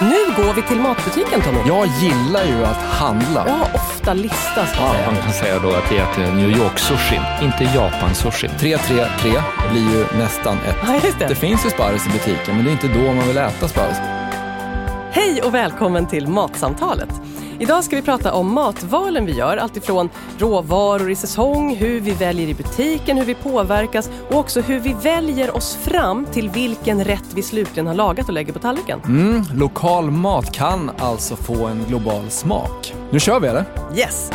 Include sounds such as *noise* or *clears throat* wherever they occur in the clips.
Nu går vi till matbutiken Tommy. Jag gillar ju att handla. Jag har ofta lista ska jag Ja, säga. man kan säga då att vi äter New York-sushi, inte Japan-sushi. 333 blir ju nästan ett. Ja, just Det det. finns ju sparris i butiken, men det är inte då man vill äta sparris. Hej och välkommen till Matsamtalet. Idag ska vi prata om matvalen vi gör, alltifrån råvaror i säsong, hur vi väljer i butiken, hur vi påverkas och också hur vi väljer oss fram till vilken rätt vi slutligen har lagat och lägger på tallriken. Mm, lokal mat kan alltså få en global smak. Nu kör vi eller? Yes!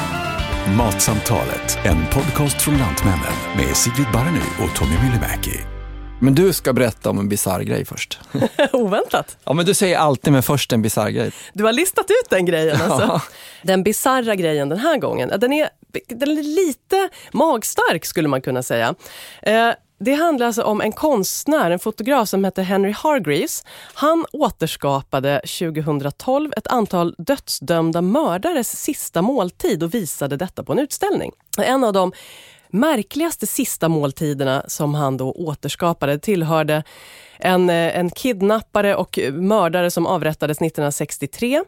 Matsamtalet, en podcast från Lantmännen med Sigrid Barny och Tommy Myllymäki. Men du ska berätta om en bisarr grej först. *laughs* Oväntat. Ja, men du säger alltid med först en bisarr grej. Du har listat ut den grejen *laughs* alltså. Den bizarra grejen den här gången, den är, den är lite magstark skulle man kunna säga. Eh, det handlar alltså om en konstnär, en fotograf som heter Henry Hargreaves. Han återskapade 2012 ett antal dödsdömda mördares sista måltid och visade detta på en utställning. En av de märkligaste sista måltiderna som han då återskapade tillhörde en, eh, en kidnappare och mördare som avrättades 1963.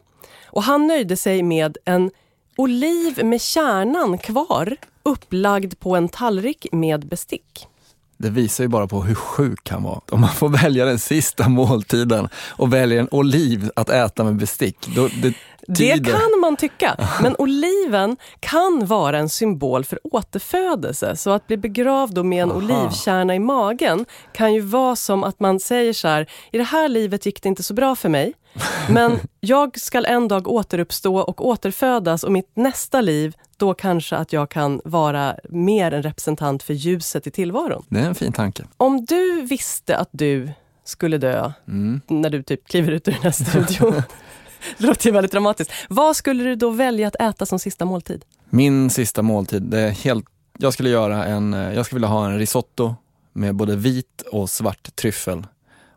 Och han nöjde sig med en oliv med kärnan kvar upplagd på en tallrik med bestick. Det visar ju bara på hur sjuk han var. Om man får välja den sista måltiden och väljer en oliv att äta med bestick. Då, det, det kan man tycka, men oliven kan vara en symbol för återfödelse. Så att bli begravd med en Aha. olivkärna i magen kan ju vara som att man säger så här, i det här livet gick det inte så bra för mig, men *laughs* jag ska en dag återuppstå och återfödas och mitt nästa liv, då kanske att jag kan vara mer en representant för ljuset i tillvaron. Det är en fin tanke. Om du visste att du skulle dö när du typ kliver ut ur den här studion, *laughs* *laughs* det låter ju väldigt dramatiskt. Vad skulle du då välja att äta som sista måltid? Min sista måltid, det är helt, jag skulle göra en, eh, jag skulle vilja ha en risotto med både vit och svart tryffel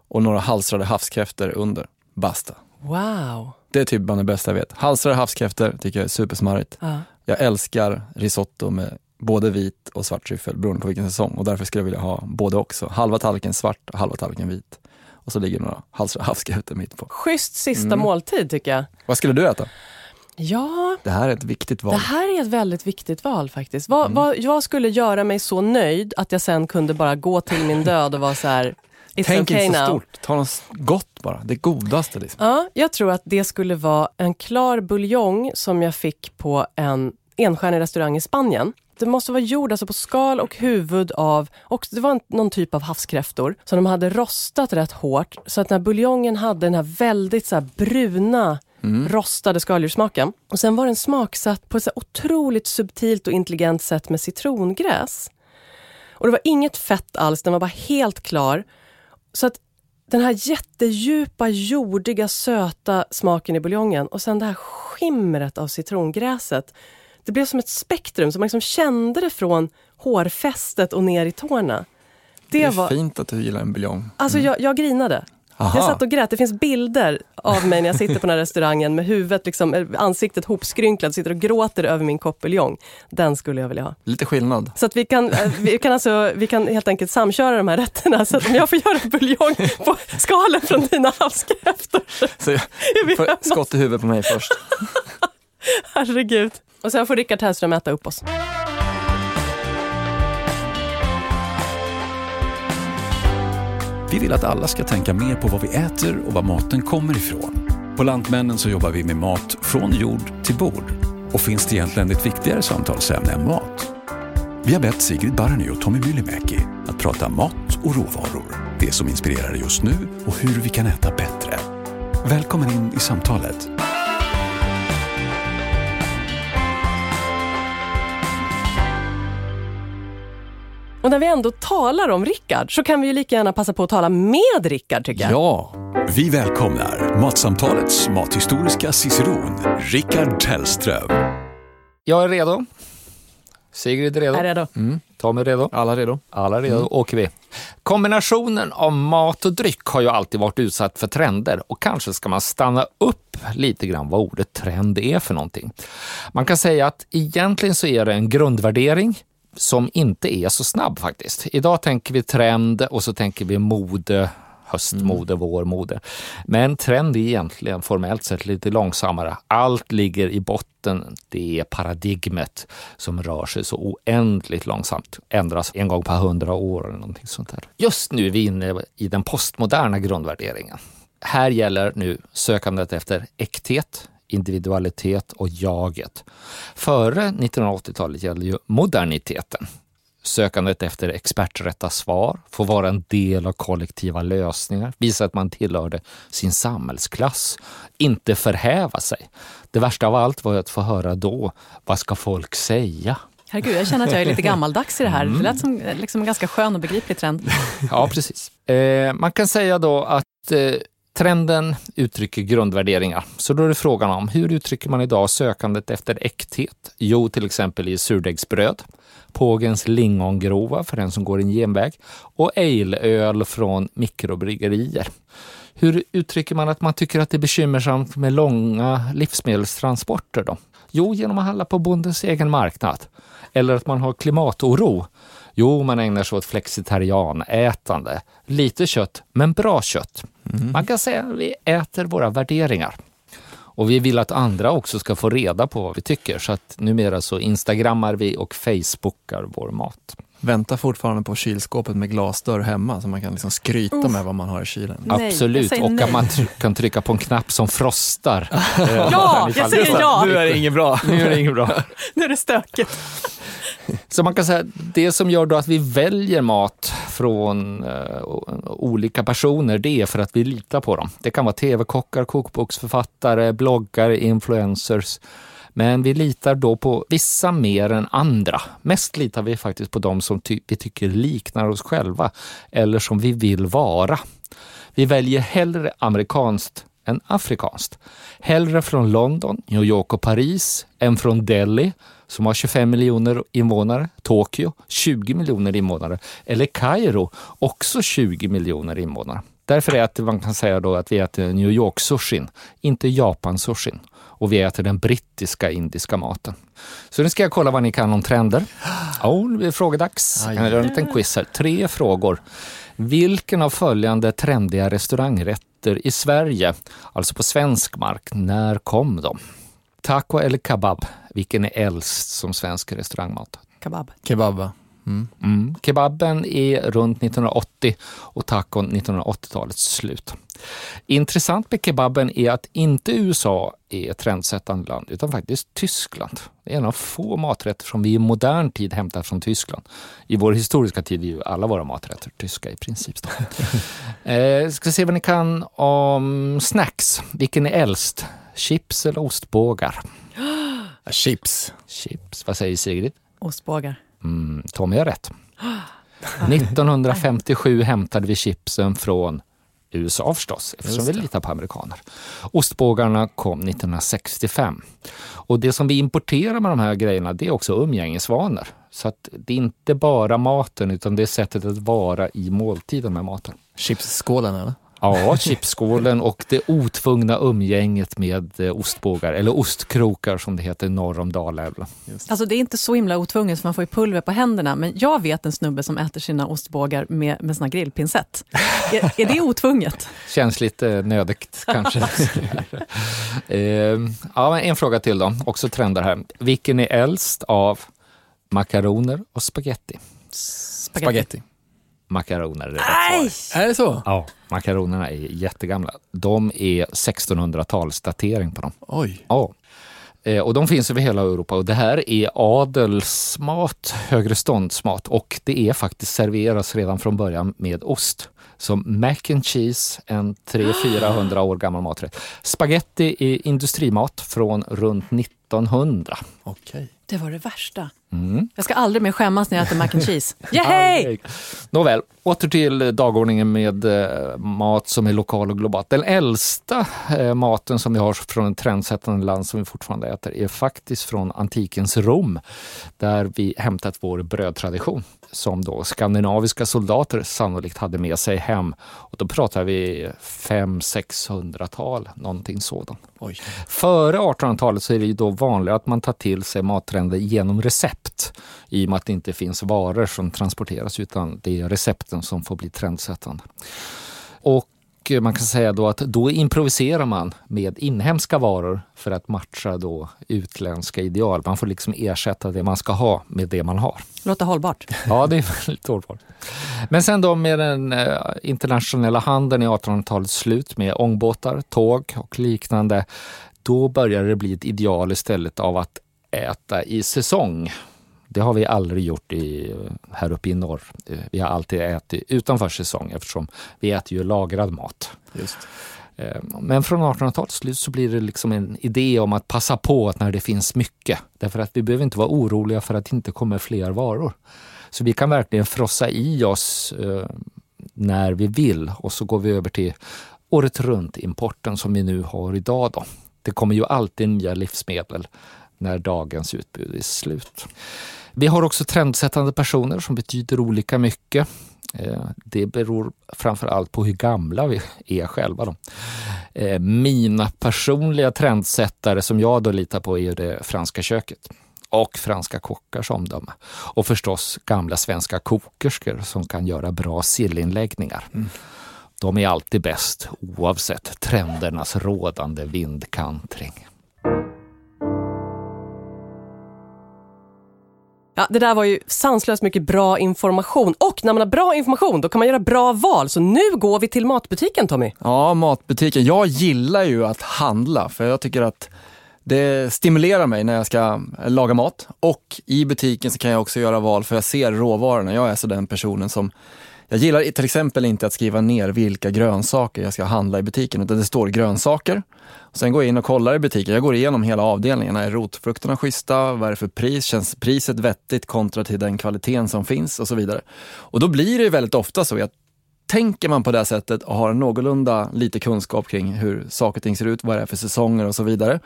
och några halsrade havskräftor under. Basta. Wow! Det är typ bland det bästa jag vet. Halsrade havskräftor tycker jag är supersmarrigt. Ja. Jag älskar risotto med både vit och svart tryffel beroende på vilken säsong och därför skulle jag vilja ha både också. Halva tallriken svart och halva tallriken vit. Och så ligger några havskräftor mitt på. Schysst sista Mm. måltid tycker jag. Vad skulle du äta? Ja, Det här är ett viktigt val. det här är ett väldigt viktigt val faktiskt. Vad, vad jag skulle göra mig så nöjd att jag sen kunde bara gå till min död och vara så här, it's Tänk okay inte så now. stort, ta något gott bara. Det godaste liksom. Ja, jag tror att det skulle vara en klar buljong som jag fick på en enstjärnig restaurang i Spanien. Det måste vara gjord alltså på skal och huvud av, och det var någon typ av havskräftor som de hade rostat rätt hårt så att den här buljongen hade den här väldigt så här bruna rostade skaldjurssmaken. Och sen var den smaksatt på ett så otroligt subtilt och intelligent sätt med citrongräs. Och det var inget fett alls, den var bara helt klar. Så att den här jättedjupa, jordiga, söta smaken i buljongen och sen det här skimret av citrongräset. Det blev som ett spektrum, så man liksom kände det från hårfästet och ner i tårna. Det, Det är var... fint att du gillar en buljong. Alltså jag, jag grinade. Aha. Jag satt och grät. Det finns bilder av mig när jag sitter på den här restaurangen med huvudet, liksom, eh, ansiktet hopskrynklat, sitter och gråter över min kopp buljong. Den skulle jag vilja ha. Lite skillnad. Så att vi kan, eh, vi, kan alltså, vi kan helt enkelt samköra de här rätterna. Så att om jag får göra buljong på skalen från dina havskräftor. Så jag *laughs* skott i huvudet på mig först. *laughs* *laughs* Herregud. Och sen får Rickard Hellström äta upp oss. Vi vill att alla ska tänka mer på vad vi äter och var maten kommer ifrån. På Lantmännen så jobbar vi med mat från jord till bord. Och finns det egentligen ett viktigare samtalsämne än mat? Vi har bett Sigrid Barny och Tommy Myllymäki att prata mat och råvaror. Det som inspirerar just nu och hur vi kan äta bättre. Välkommen in i samtalet. Och när vi ändå talar om Rickard så kan vi ju lika gärna passa på att tala med Rickard tycker jag. Ja, Vi välkomnar Matsamtalets mathistoriska ciceron, Rickard Tellström. Jag är redo. Sigrid är redo. Är redo? Tom är redo. alla redo? Alla redo, åker vi. Kombinationen av mat och dryck har ju alltid varit utsatt för trender och kanske ska man stanna upp lite grann vad ordet trend är för någonting. Man kan säga att egentligen så är det en grundvärdering som inte är så snabb faktiskt. Idag tänker vi trend och så tänker vi mode, höstmode, vårmode. Men trend är egentligen formellt sett lite långsammare. Allt ligger i botten. Det är paradigmet som rör sig så oändligt långsamt. Ändras en gång per hundra år eller någonting sånt där. Just nu är vi inne i den postmoderna grundvärderingen. Här gäller nu sökandet efter äkthet, individualitet och jaget. Före 1980-talet gällde ju moderniteten. Sökandet efter experträtta svar, få vara en del av kollektiva lösningar, visa att man tillhörde sin samhällsklass, inte förhäva sig. Det värsta av allt var att få höra då, vad ska folk säga? Herregud, jag känner att jag är lite *laughs* gammaldags i det här. Det lät som liksom en ganska skön och begriplig trend. Ja, precis. Eh, man kan säga då att eh, Trenden uttrycker grundvärderingar. Så då är det frågan om hur uttrycker man idag sökandet efter äkthet? Jo, till exempel i surdegsbröd, pågens lingongrova för den som går en genväg och aleöl från mikrobryggerier. Hur uttrycker man att man tycker att det är bekymmersamt med långa livsmedelstransporter då? Jo, genom att handla på bondens egen marknad. Eller att man har klimatoro. Jo, man ägnar sig åt flexitarianätande. Lite kött, men bra kött. Mm. Man kan säga att vi äter våra värderingar. Och vi vill att andra också ska få reda på vad vi tycker. Så att numera så instagrammar vi och facebookar vår mat. Väntar fortfarande på kylskåpet med glasdörr hemma så man kan liksom skryta uh. med vad man har i kylen. Nej, Absolut, och nej. att man kan trycka på en knapp som frostar. *laughs* ja, jag säger ja! Nu är det inget bra. Nu är det inget bra. *laughs* nu är det stökigt. *laughs* Så man kan säga det som gör då att vi väljer mat från uh, olika personer, det är för att vi litar på dem. Det kan vara tv-kockar, kokboksförfattare, bloggare, influencers. Men vi litar då på vissa mer än andra. Mest litar vi faktiskt på dem som ty vi tycker liknar oss själva eller som vi vill vara. Vi väljer hellre amerikanskt än afrikanskt. Hellre från London, New York och Paris än från Delhi som har 25 miljoner invånare, Tokyo 20 miljoner invånare eller Kairo också 20 miljoner invånare. Därför äter man kan säga då att vi äter New York-sushin, inte Japan-sushin. Och vi äter den brittiska indiska maten. Så nu ska jag kolla vad ni kan om trender. Oh, det blir frågedags. Jag gör en liten quiz här. Tre frågor. Vilken av följande trendiga restaurangrätter i Sverige, alltså på svensk mark, när kom de? Taco eller kebab? Vilken är äldst som svensk restaurangmat? Kebab. Kebab? Mm. Mm. Kebaben är runt 1980 och tacon 1980-talets slut. Intressant med kebaben är att inte USA är ett trendsättande land, utan faktiskt Tyskland. Det är en av få maträtter som vi i modern tid hämtar från Tyskland. I vår historiska tid är ju alla våra maträtter tyska i princip. *laughs* eh, ska se vad ni kan om snacks. Vilken är äldst? Chips eller ostbågar? Chips. Chips. Vad säger Sigrid? Ostbågar. Mm, Tommy har rätt. *gasps* 1957 hämtade vi chipsen från USA förstås, eftersom vi litar på amerikaner. Ostbågarna kom 1965. Och det som vi importerar med de här grejerna, det är också umgängesvanor. Så att det är inte bara maten, utan det är sättet att vara i måltiden med maten. Chipsskålen eller? Ja, chipsskålen och det otvungna umgänget med eh, ostbågar, eller ostkrokar som det heter norr om Dalälven. Alltså det är inte så himla otvunget för man får ju pulver på händerna, men jag vet en snubbe som äter sina ostbågar med, med såna grillpinsett. är, är det otvunget? *laughs* Känns lite nödigt kanske. *laughs* eh, ja, en fråga till då, också trender här. Vilken är äldst av makaroner och spaghetti? Spaghetti. spaghetti makaroner. Är, är det så? Ja, makaronerna är jättegamla. De är 1600-talsdatering på dem. Oj. Ja. Eh, och de finns över hela Europa och det här är adelsmat, högre ståndsmat och det är faktiskt serveras redan från början med ost. Som mac and cheese, en 300-400 *gasps* år gammal maträtt. Spaghetti är industrimat från runt 1900. Okej. Det var det värsta. Mm. Jag ska aldrig mer skämmas när jag äter mac and cheese. *laughs* Yay! Nåväl, åter till dagordningen med eh, mat som är lokal och globalt. Den äldsta eh, maten som vi har från ett trendsättande land som vi fortfarande äter är faktiskt från antikens Rom, där vi hämtat vår brödtradition som då skandinaviska soldater sannolikt hade med sig hem. Och då pratar vi 500-600-tal, någonting sådant. Oj. Före 1800-talet så är det ju då vanligare att man tar till sig mattrender genom recept. I och med att det inte finns varor som transporteras utan det är recepten som får bli trendsättande. Och man kan säga då att då improviserar man med inhemska varor för att matcha då utländska ideal. Man får liksom ersätta det man ska ha med det man har. Låter hållbart. *laughs* Ja, det är väldigt hållbart. Men sen då med den eh, internationella handeln i 1800-talets slut med ångbåtar, tåg och liknande, då börjar det bli ett ideal istället av att äta i säsong. Det har vi aldrig gjort i, här uppe i norr. Vi har alltid ätit utanför säsong eftersom vi äter ju lagrad mat. Just. Eh, men från 1800-talets slut så blir det liksom en idé om att passa på när det finns mycket. Därför att vi behöver inte vara oroliga för att det inte kommer fler varor. Så vi kan verkligen frossa i oss eh, när vi vill och så går vi över till året runt-importen som vi nu har idag. Då. Det kommer ju alltid nya livsmedel när dagens utbud är slut. Vi har också trendsättande personer som betyder olika mycket. Eh, det beror framför allt på hur gamla vi är själva. Då. Eh, mina personliga trendsättare som jag då litar på är det franska köket och franska kockars omdöme. Och förstås gamla svenska kokerskor som kan göra bra sillinläggningar. Mm. De är alltid bäst oavsett trendernas rådande vindkantring. Ja, det där var ju sanslöst mycket bra information. Och när man har bra information, då kan man göra bra val. Så nu går vi till matbutiken, Tommy. Ja, matbutiken. Jag gillar ju att handla, för jag tycker att det stimulerar mig när jag ska eh, laga mat. Och i butiken så kan jag också göra val, för jag ser råvarorna. Jag är så den personen som jag gillar till exempel inte att skriva ner vilka grönsaker jag ska handla i butiken, utan det står grönsaker. Sen går jag in och kollar i butiken. Jag går igenom hela avdelningen. Är rotfrukterna schyssta? Vad är det för pris? Känns priset vettigt kontra till den kvaliteten som finns och så vidare. Och då blir det väldigt ofta så att tänker man på det sättet och har någorlunda lite kunskap kring hur saker och ting ser ut, vad det är för säsonger och så vidare.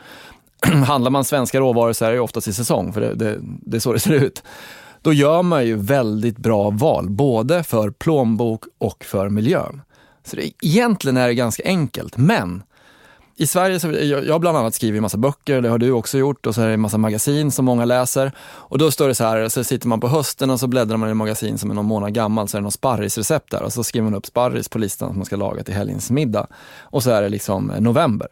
*clears throat* Handlar man svenska råvaror så är det oftast i säsong, för det, det, det är så det ser ut. Då gör man ju väldigt bra val, både för plånbok och för miljön. Så det, egentligen är det ganska enkelt, men i Sverige, så, jag, jag har bland annat skrivit en massa böcker, det har du också gjort, och så är det en massa magasin som många läser. Och då står det så här, så sitter man på hösten och så bläddrar man i en magasin som är någon månad gammal, så är det någon sparrisrecept där och så skriver man upp sparris på listan som man ska laga till helgens middag. Och så är det liksom november.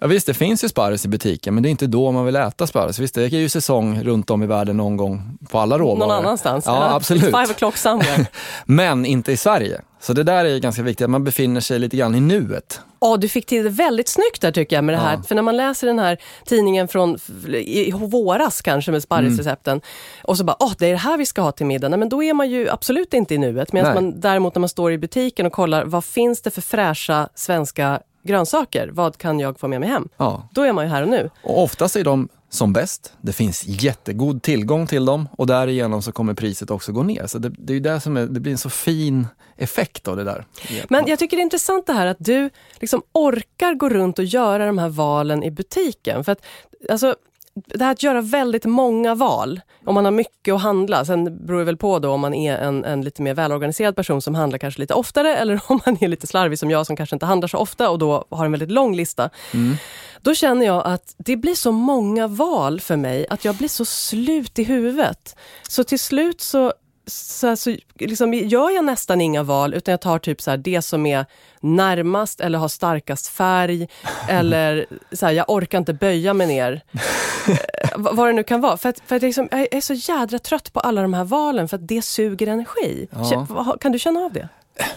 Ja visst, det finns ju sparris i butiken, men det är inte då man vill äta sparris. Visst, det är ju säsong runt om i världen någon gång på alla råvaror. Någon annanstans? Ja, eller? absolut. It's five o'clock somewhere. *laughs* men inte i Sverige. Så det där är ganska viktigt, att man befinner sig lite grann i nuet. Ja, du fick till det väldigt snyggt där tycker jag med det här. Ja. För när man läser den här tidningen från i våras kanske med sparrisrecepten mm. och så bara, åh, det är det här vi ska ha till middag. Nej, men då är man ju absolut inte i nuet. Medan man däremot när man står i butiken och kollar, vad finns det för fräscha svenska grönsaker, vad kan jag få med mig hem? Ja. Då är man ju här och nu. Och oftast är de som bäst. Det finns jättegod tillgång till dem och därigenom så kommer priset också gå ner. Så det, det är det som är, det blir en så fin effekt av det där. Men jag tycker det är intressant det här att du liksom orkar gå runt och göra de här valen i butiken. För att, alltså, det här att göra väldigt många val, om man har mycket att handla, sen beror det väl på då om man är en, en lite mer välorganiserad person som handlar kanske lite oftare eller *laughs* om man är lite slarvig som jag som kanske inte handlar så ofta och då har en väldigt lång lista. Mm. Då känner jag att det blir så många val för mig att jag blir så slut i huvudet. Så till slut så så, så liksom, gör jag nästan inga val utan jag tar typ så här, det som är närmast eller har starkast färg. *laughs* eller så här, jag orkar inte böja mig ner. Eh, vad det nu kan vara. För, att, för att liksom, jag är så jädra trött på alla de här valen för att det suger energi. Ja. Kan du känna av det?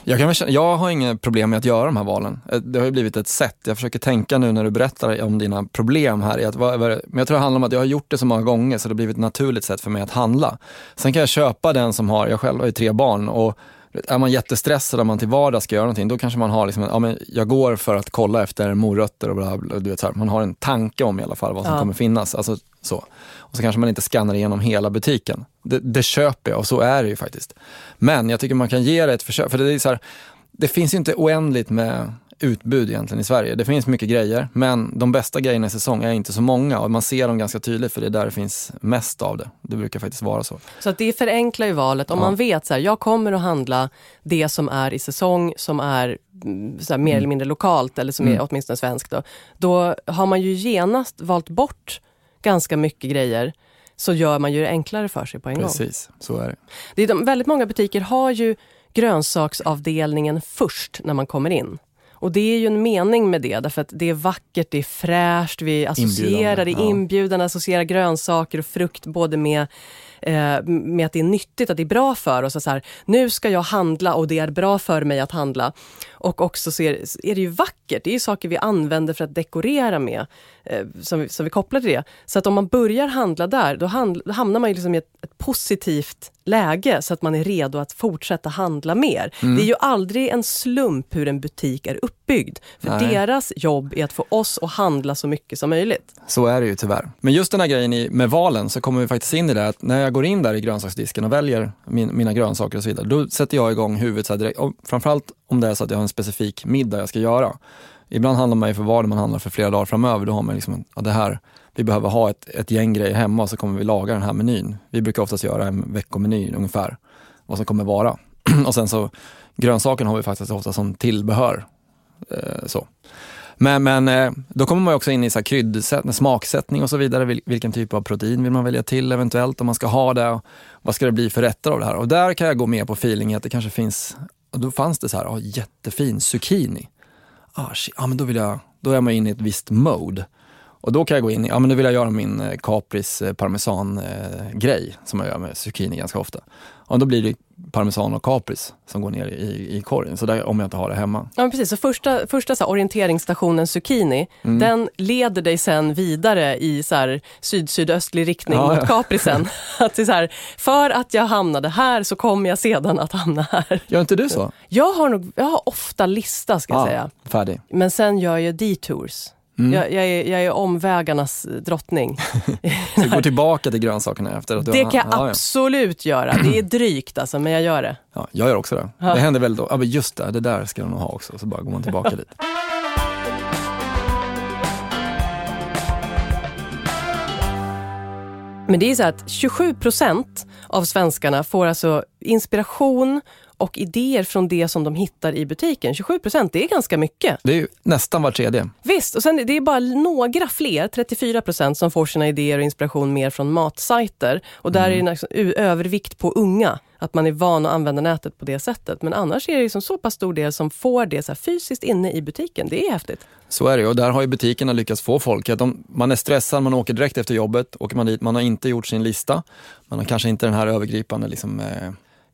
Jag, kan känna, jag har inga problem med att göra de här valen. Eh, det har ju blivit ett sätt. Jag försöker tänka nu när du berättar om dina problem här. Att, men jag tror det handlar om att jag har gjort det så många gånger så det har blivit ett naturligt sätt för mig att handla. Sen kan jag köpa den som har, jag själv har ju tre barn och är man jättestressad om man till vardags ska göra någonting, då kanske man har liksom, ja, men jag går för att kolla efter morötter och bla, bla, du vet, så här, man har en tanke om i alla fall vad som ja. kommer finnas. Alltså, så. Och så kanske man inte skannar igenom hela butiken. Det, det köper jag och så är det ju faktiskt. Men jag tycker man kan ge det ett försök, för det är så här, det finns ju inte oändligt med utbud egentligen i Sverige. Det finns mycket grejer, men de bästa grejerna i säsong är inte så många och man ser dem ganska tydligt för det är där det finns mest av det. Det brukar faktiskt vara så. Så att det förenklar ju valet. Om ja. man vet så här, jag kommer att handla det som är i säsong, som är mm, så här, mer mm. eller mindre lokalt eller som mm. är åtminstone svenskt. Då, då har man ju genast valt bort ganska mycket grejer så gör man ju det enklare för sig på en Precis, gång. Precis, så är det. det är de, väldigt många butiker har ju grönsaksavdelningen först när man kommer in. Och det är ju en mening med det, därför att det är vackert, det är fräscht, vi associerar, det är ja. inbjudande, associerar grönsaker och frukt både med eh, med att det är nyttigt, att det är bra för oss. Så här, nu ska jag handla och det är bra för mig att handla. Och också så är, är det ju vackert, det är ju saker vi använder för att dekorera med, eh, som, vi, som vi kopplar till det. Så att om man börjar handla där, då, handl, då hamnar man ju liksom i ett, ett positivt läge så att man är redo att fortsätta handla mer. Mm. Det är ju aldrig en slump hur en butik är uppbyggd. För Nej. deras jobb är att få oss att handla så mycket som möjligt. Så är det ju tyvärr. Men just den här grejen i, med valen så kommer vi faktiskt in i det att när jag går in där i grönsaksdisken och väljer min, mina grönsaker och så vidare, då sätter jag igång huvudet så här direkt. Och framförallt om det är så att jag har en specifik middag jag ska göra. Ibland handlar man ju för vardag, man handlar för flera dagar framöver. Då har man liksom, ja, det här, vi behöver ha ett, ett gäng grejer hemma och så kommer vi laga den här menyn. Vi brukar oftast göra en veckomeny ungefär, vad som kommer vara. *clears throat* och sen så grönsakerna har vi faktiskt ofta som tillbehör. Eh, så. Men, men eh, då kommer man också in i så här smaksättning och så vidare. Vilken typ av protein vill man välja till eventuellt om man ska ha det? Vad ska det bli för rätter av det här? Och där kan jag gå med på feeling att det kanske finns, och då fanns det så här, oh, jättefin zucchini. Ah, shit, ah, men då, vill jag, då är man inne i ett visst mode. Och då kan jag gå in i, ja men nu vill jag göra min eh, Capris eh, parmesan eh, grej som jag gör med zucchini ganska ofta. Och då blir det parmesan och Capris som går ner i, i korgen, så där, om jag inte har det hemma. Ja, precis. Så första första så här, orienteringsstationen Zucchini, Mm. den leder dig sen vidare i så här, syd-sydöstlig riktning Ja, mot ja. Caprisen. *laughs* att så här, för att jag hamnade här så kommer jag sedan att hamna här. Gör inte du så? Jag har, nog, jag har ofta lista ska jag Ja, säga. Färdig. Men sen gör jag detours. Mm. Jag, jag, är, jag är omvägarnas drottning. *laughs* Så du går tillbaka till grönsakerna efter att du Det har... kan jag ja, ja. absolut göra. Det är drygt alltså, men jag gör det. Ja, jag gör också det. Ja. Det händer väldigt då. Ja, men just det, det där ska jag nog ha också. Så bara går man tillbaka dit. Men det är så att 27 procent av svenskarna får alltså inspiration och idéer från det som de hittar i butiken. 27 procent, det är ganska mycket. Det är ju nästan var tredje. Visst, och sen det är bara några fler, 34 procent, som får sina idéer och inspiration mer från matsajter. Och där är det u- övervikt på unga, att man är van att använda nätet på det sättet. Men annars är det liksom så pass stor del som får det så fysiskt inne i butiken. Det är häftigt. Så är det och där har ju butikerna lyckats få folk att de, man är stressad, man åker direkt efter jobbet, åker man dit, man har inte gjort sin lista, man har kanske inte den här övergripande liksom, eh,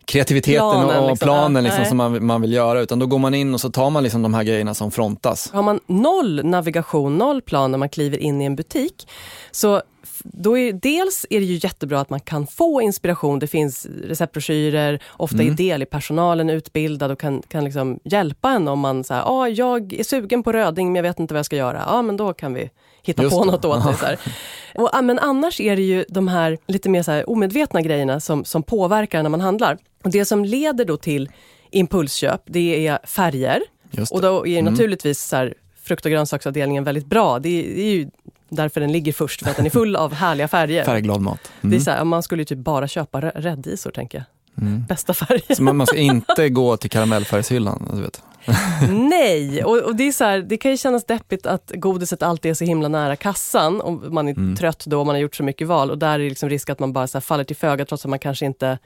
kreativiteten Planen, och liksom. planen liksom, som man, man vill göra, utan då går man in och så tar man liksom de här grejerna som frontas. Har man noll navigation, noll plan när man kliver in i en butik, så då är, dels är det ju jättebra att man kan få inspiration. Det finns receptbroschyrer, ofta Mm. är del i personalen utbildad och kan, kan liksom hjälpa en om man säger, ah, jag är sugen på röding men jag vet inte vad jag ska göra. Ja, men då kan vi hitta Just på det. något åt dig. Så här. *laughs* Och, ah, men annars är det ju de här lite mer så här omedvetna grejerna som, som påverkar när man handlar. Och det som leder då till impulsköp, det är färger. Just Och det. då är Mm. naturligtvis så här, frukt och grönsaksavdelningen väldigt bra. Det är, det är ju därför den ligger först, för att den är full av härliga färger. *laughs* Färgglad mat. Det är Mm. så här, man skulle ju typ bara köpa rädisor, tänker jag. Mm. Bästa färger. Så man, ska *laughs* inte gå till karamellfärgshyllan, du vet. *laughs* Nej, och, och det, är så här, det kan ju kännas deppigt att godiset alltid är så himla nära kassan. Om man är Mm. trött då och man har gjort så mycket val. Och där är det liksom risk att man bara så faller till föga trots att man kanske inte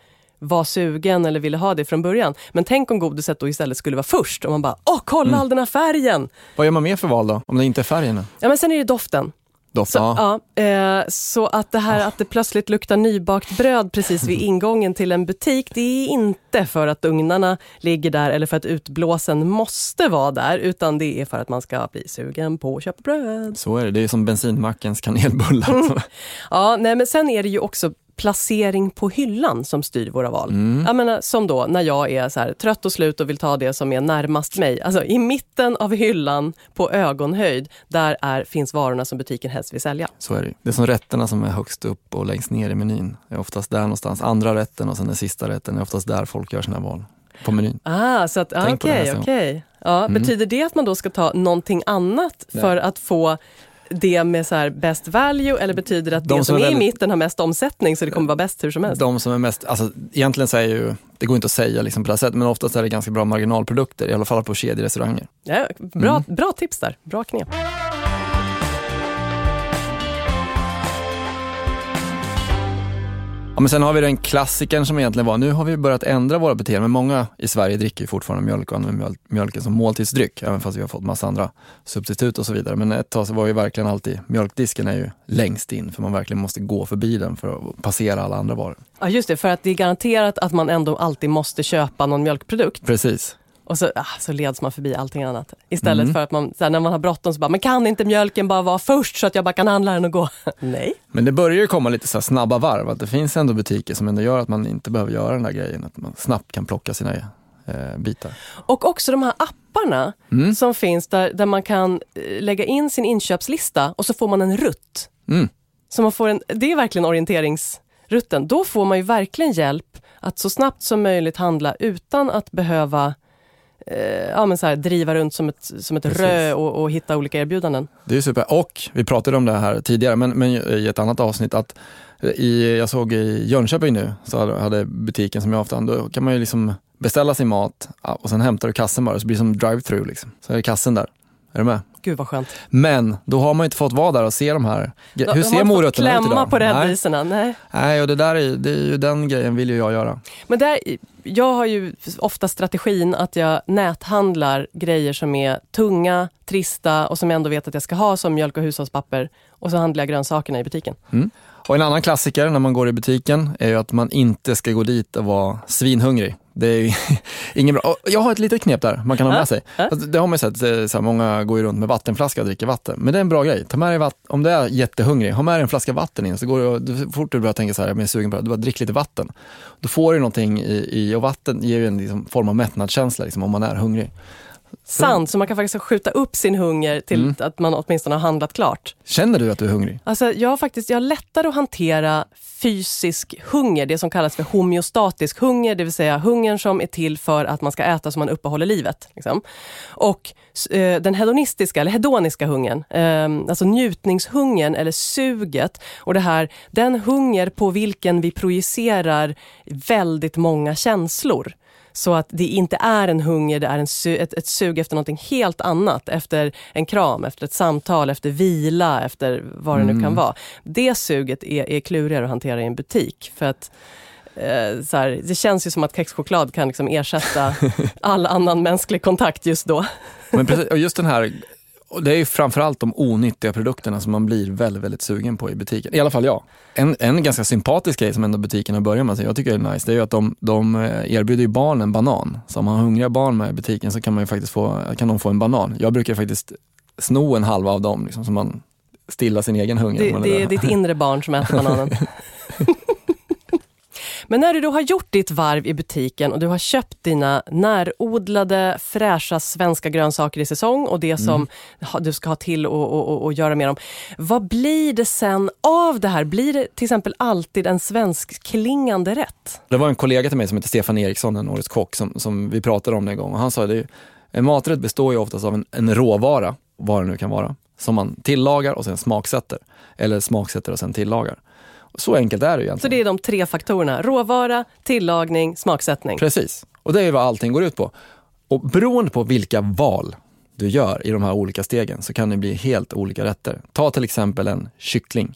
var sugen eller ville ha det från början. Men tänk om godiset då istället skulle vara först och man bara, åh kolla Mm. all den här färgen! Vad gör man mer för val då, om det inte är färgerna? Ja men sen är det doften. Doft, Så, ja. eh, så att det här att det plötsligt luktar nybakt bröd precis vid *laughs* ingången till en butik, det är inte för att ugnarna ligger där eller för att utblåsen måste vara där, utan det är för att man ska bli sugen på att köpa bröd. Så är det, det är som bensinmackens kanelbullar. *laughs* Ja, nej, men sen är det ju också placering på hyllan som styr våra val. Mm. Jag menar, som då när jag är så här, trött och slut och vill ta det som är närmast mig. Alltså i mitten av hyllan på ögonhöjd, där är, finns varorna som butiken helst vill sälja. Så är det. Det är som rätterna som är högst upp och längst ner i menyn. Är oftast där någonstans. Andra rätten och sen den sista rätten är oftast där folk gör sina val. På menyn. Ah, så att, ah, Tänk på det här okej, sen. okej. Ja, Mm. Betyder det att man då ska ta någonting annat Nej. för att få det med så här best value eller betyder det att De det som är är i väldigt- mitten har mest omsättning så det kommer vara bäst hur som helst? De som är mest, alltså egentligen så är ju, det går inte att säga liksom på det här sättet, men oftast är det ganska bra marginalprodukter, i alla fall på kedjerestauranger. Ja, bra, Mm. bra tips där, bra knep. Ja, men sen har vi den klassikern som egentligen var, nu har vi börjat ändra våra beteenden, men många i Sverige dricker fortfarande mjölk och använder mjöl, mjölken som måltidsdryck, även fast vi har fått massa andra substitut och så vidare. Men ett tag så var ju verkligen alltid, mjölkdisken är ju längst in, för man verkligen måste gå förbi den för att passera alla andra varor. Ja just det, för att det är garanterat att man ändå alltid måste köpa någon mjölkprodukt. Precis. Och så, ah, så leds man förbi allting annat. Istället för att man, här, när man har bråttom så bara, men kan inte mjölken bara vara först så att jag bara kan handla den och gå? *laughs* Nej. Men det börjar ju komma lite så snabba varv, att det finns ändå butiker som ändå gör att man inte behöver göra den där grejen, att man snabbt kan plocka sina eh, bitar. Och också de här apparna Mm. som finns där, där man kan eh, lägga in sin inköpslista och så får man en rutt. Mm. Så man får en, det är verkligen orienteringsrutten. Då får man ju verkligen hjälp att så snabbt som möjligt handla utan att behöva eh, ja, men så här, driva runt som ett, som ett Precis. rö och, och hitta olika erbjudanden. Det är super. Och vi pratade om det här tidigare, men, men i ett annat avsnitt att i, jag såg i Jönköping nu, så hade, hade butiken som jag ofta, då kan man ju liksom beställa sin mat och sen hämtar du kassen bara, så blir det som drive-through liksom. Så är det kassen där. Är du med? Gud vad skönt. Men då har man inte fått vara där och se de här. Hur de ser morötterna ut klämma idag? på Nej. rättvisorna. Nej. Nej, och det där är, det är ju den grejen vill ju jag göra. Men där, jag har ju ofta strategin att jag näthandlar grejer som är tunga, trista och som jag ändå vet att jag ska ha som mjölk och hushållspapper. Och så handlar jag grönsakerna i butiken. Och en annan klassiker när man går i butiken är ju att man inte ska gå dit och vara svinhungrig. Det är *laughs* ingen bra. Jag har ett litet knep där man kan ha med sig. Alltså, det har man ju sett, eh, så här, många går ju runt med vattenflaska och dricker vatten. Men det är en bra grej. Ta med dig vatt- om du är jättehungrig, ha med dig en flaska vatten in. Så går du, fort du börjar tänka så här, jag är sugen på det, du bara drick lite vatten. Då får du någonting i, i och vatten ger ju en liksom, form av mättnadskänsla liksom, om man är hungrig. Sant, så man kan faktiskt skjuta upp sin hunger till Mm. att man åtminstone har handlat klart. Känner du att du är hungrig? Alltså, jag, har faktiskt, jag har lättare att hantera fysisk hunger, det som kallas för homeostatisk hunger, det vill säga hungern som är till för att man ska äta så man uppehåller livet. Liksom. Och eh, den hedonistiska, eller hedoniska hungern, eh, alltså njutningshungern eller suget, och det här, den hunger på vilken vi projicerar väldigt många känslor. Så att det inte är en hunger, det är en su- ett, ett sug efter någonting helt annat. Efter en kram, efter ett samtal, efter vila, efter vad det nu kan vara. Det suget är, är klurigare att hantera i en butik. För att eh, så här, det känns ju som att kexchoklad kan liksom ersätta *laughs* all annan mänsklig kontakt just då. Men precis, och just den här, och det är ju framförallt de onyttiga produkterna som man blir väldigt, väldigt sugen på i butiken. I alla fall jag. En, en ganska sympatisk grej som ändå butikerna börjar med, som jag tycker är nice, det är ju att de, de eh, erbjuder ju barn en banan. Så om man har hungriga barn med i butiken så kan, man faktiskt få, kan de få en banan. Jag brukar faktiskt sno en halva av dem, liksom, så man stillar sin egen hunger. Det, det är ditt inre barn som äter bananen. *laughs* Men när du då har gjort ditt varv i butiken och du har köpt dina närodlade fräscha svenska grönsaker i säsong och det som ha- du ska ha till och, och, och, göra med dem. Vad blir det sen av det här? Blir det till exempel alltid en svensk klingande rätt? Det var en kollega till mig som heter Stefan Eriksson, en årets kock, som, som vi pratade om det en gång. Och han sa att en maträtt består ju oftast av en, en råvara, vad det nu kan vara, som man tillagar och sen smaksätter. Eller smaksätter och sen tillagar. Så enkelt är det ju Så egentligen. det är de tre faktorerna. Råvara, tillagning, smaksättning. Precis. Och det är vad allting går ut på. Och beroende på vilka val du gör i de här olika stegen så kan det bli helt olika rätter. Ta till exempel en kyckling.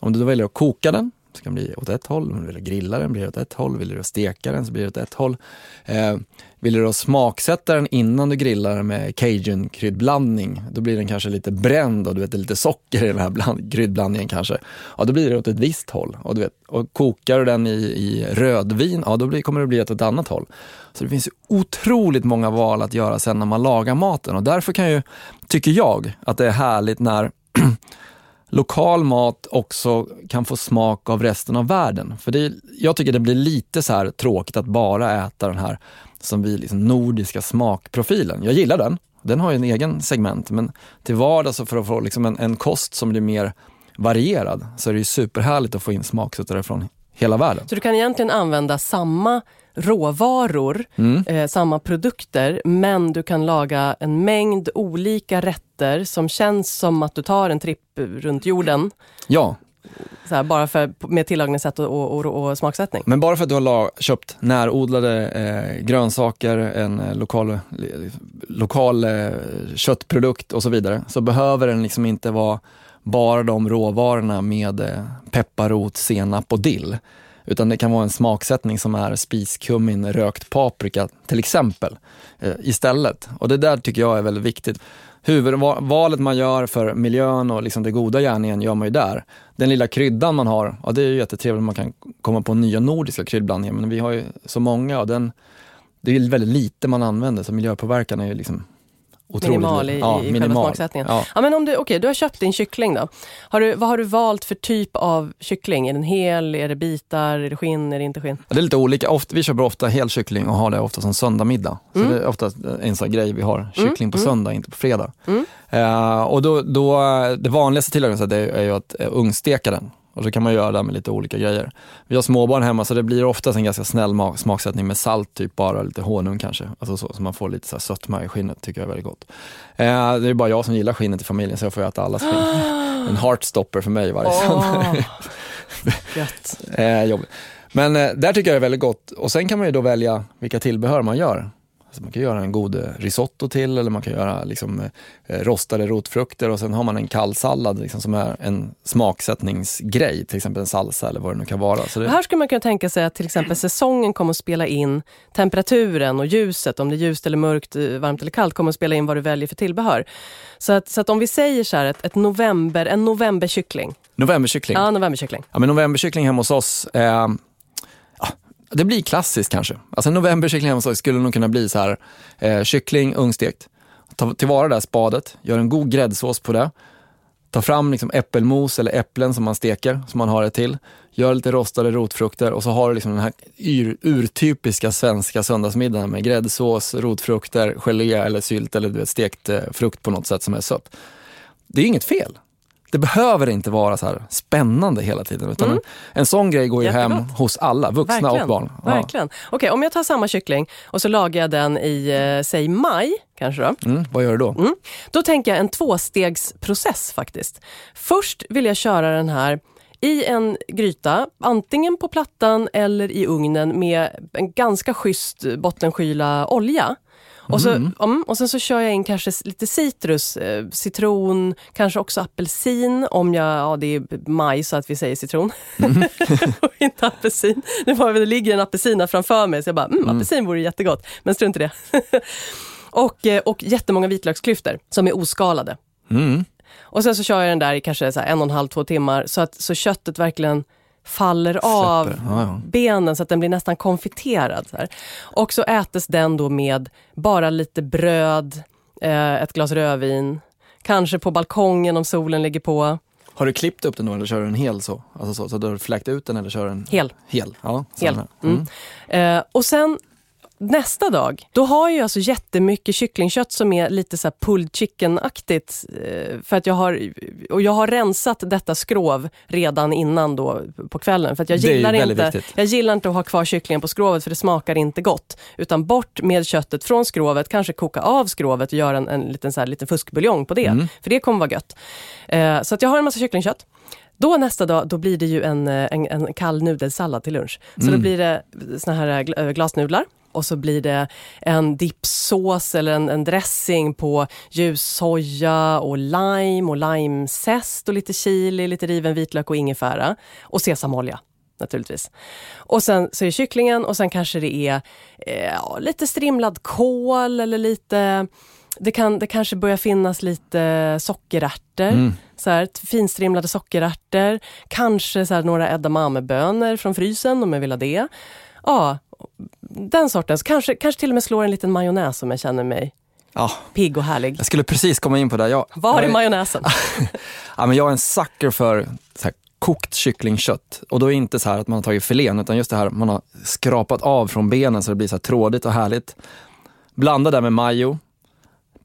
Om du då väljer att koka den så kan det bli åt ett håll. Om du vill grilla den blir det åt ett håll. Vill du steka den så blir det åt ett håll. Eh, vill du då smaksätta den innan du grillar den med cajun-kryddblandning, då blir den kanske lite bränd och du vet, det är lite socker i den här bland, kryddblandningen kanske. Ja, då blir det åt ett visst håll. Och, du vet, och kokar du den i, i rödvin, ja då blir, kommer det bli åt ett annat håll. Så det finns ju otroligt många val att göra sen när man lagar maten och därför kan ju, tycker jag, att det är härligt när *clears throat* lokal mat också kan få smak av resten av världen. För det, jag tycker det blir lite så här tråkigt att bara äta den här som vi liksom nordiska smakprofilen. Jag gillar den, den har ju en egen segment, men till vardags för att få liksom en, en kost som blir mer varierad så är det ju superhärligt att få in smaksättare från hela världen. Så du kan egentligen använda samma råvaror, eh, samma produkter, men du kan laga en mängd olika rätter som känns som att du tar en tripp runt jorden. Ja, Så här, bara för, med tillagningssätt och, och, och, smaksättning. Men bara för att du har köpt närodlade eh, grönsaker, en eh, lokal, lokal eh, köttprodukt och så vidare, så behöver den liksom inte vara bara de råvarorna med eh, pepparrot, senap och dill. Utan det kan vara en smaksättning som är spiskummin, rökt paprika till exempel eh, istället. Och det där tycker jag är väldigt viktigt. Huvudvalet man gör för miljön och liksom det goda gärningen gör man ju där. Den lilla kryddan man har, ja det är ju jättetrevligt man kan komma på nya nordiska kryddblandningar men vi har ju så många och den, det är väldigt lite man använder så miljöpåverkan är ju liksom Otroligt. Minimal i, ja, i själva minimal. smaksättningen. Ja. Ja. men om du, okay, du har köpt din kyckling då. Har du, vad har du valt för typ av kyckling? Är den hel? Är det bitar? Är det skinn? Är det inte skinn? Det är lite olika. Ofta, vi köper ofta hel kyckling och har det ofta som söndagmiddag. Så Mm. det är ofta en sån grej vi har. Kyckling på söndag, inte på fredag. Mm. Eh, och då, då, det vanligaste tillagningssättet är, är ju att eh, ugnsteka den. Och så kan man göra det med lite olika grejer. Vi har småbarn hemma så det blir oftast en ganska snäll ma- smaksättning med salt, typ bara lite honung kanske. Alltså så, så man får lite så här sötma i skinnet, tycker jag är väldigt gott. Eh, det är bara jag som gillar skinnet i familjen så jag får äta allas skinn. *gasps* En heartstopper för mig varje söndag. Gött. *laughs* Eh, jobbigt. Men eh, där tycker jag det är väldigt gott. Och sen kan man ju då välja vilka tillbehör man gör. Alltså man kan göra en god eh, risotto till eller man kan göra liksom, eh, rostade rotfrukter och sen har man en kall sallad liksom, som är en smaksättningsgrej, till exempel en salsa eller vad det nu kan vara. Det, här skulle man kunna tänka sig att till exempel säsongen kommer att spela in temperaturen och ljuset, om det är ljust eller mörkt, eh, varmt eller kallt, kommer att spela in vad du väljer för tillbehör. Så att, så att om vi säger så här, ett, ett november, en novemberkyckling. novemberkyckling. Ja, novemberkyckling. Ja, men novemberkyckling hemma hos oss, eh, det blir klassiskt kanske. Alltså en novemberkyckling hemma skulle nog kunna bli så här, eh, kyckling ungstekt. Ta tillvara det här spadet, gör en god gräddsås på det. Ta fram liksom äppelmos eller äpplen som man steker, som man har det till. Gör lite rostade rotfrukter och så har du liksom den här ur, urtypiska svenska söndagsmiddagen med gräddsås, rotfrukter, gelé eller sylt eller du vet, stekt eh, frukt på något sätt som är sött. Det är inget fel. Det behöver inte vara så här spännande hela tiden. Utan en, en sån grej går ju hem Jättegott. hos alla, vuxna Verkligen. och barn. Ja. Verkligen. Okej, om jag tar samma kyckling och så lagar jag den i, eh, säg maj, kanske då. Mm, vad gör du då? Mm. Då tänker jag en tvåstegsprocess faktiskt. Först vill jag köra den här i en gryta, antingen på plattan eller i ugnen med en ganska schysst bottenskyla olja. Och, så, mm, och sen så kör jag in kanske lite citrus, eh, citron, kanske också apelsin om jag, ja det är maj så att vi säger citron. *laughs* och inte apelsin. Det, var, det ligger en apelsin framför mig så jag bara, mm, apelsin vore jättegott. Men strunt i det. *laughs* och, eh, och jättemånga vitlöksklyftor som är oskalade. Mm. Och sen så kör jag den där i kanske en och en halv, två timmar så att så köttet verkligen faller av Släpper. Ja, ja. benen så att den blir nästan konfiterad. Så här. Och så ätes den då med bara lite bröd, eh, ett glas rödvin, kanske på balkongen om solen ligger på. Har du klippt upp den då eller kör du den hel så? Alltså så, så du har fläkt ut den eller kör den Hel. hel? Ja, Hel. här. Mm. Eh, och sen nästa dag, då har jag alltså jättemycket kycklingkött som är lite så här pulled chicken-aktigt. Eh, för att jag har, och jag har rensat detta skrov redan innan då på kvällen. För jag gillar, inte, viktigt. jag gillar inte att ha kvar kycklingen på skrovet för det smakar inte gott. Utan bort med köttet från skrovet, kanske koka av skrovet och göra en, en liten, så här, liten fuskbuljong på det. Mm. För det kommer vara gött. Eh, så att jag har en massa kycklingkött. Då nästa dag, då blir det ju en, eh, en, en kall nudelsallad till lunch. Så Mm. då blir det såna här gl- glasnudlar. Och så blir det en dipsås eller en, en dressing på ljus soja och lime och limezest och lite chili, lite riven vitlök och ingefära. Och sesamolja naturligtvis. Och sen så är kycklingen och sen kanske det är eh, lite strimlad kål eller lite det, kan, det kanske börjar finnas lite sockerärtor, Mm. så här, finstrimlade sockerärtor. Kanske så här, några edamamebönor från frysen om jag vill ha det. Ja, den sortens. Kanske, kanske till och med slår en liten majonnäs om jag känner mig Ja, pigg och härlig. jag skulle precis komma in på det. Jag, Var är majonnäsen? *laughs* Ja, men jag är en sucker för kokt kycklingkött. Och då är det inte så här att man har tagit filén, utan just det här man har skrapat av från benen så det blir så här trådigt och härligt. Blanda det med majo.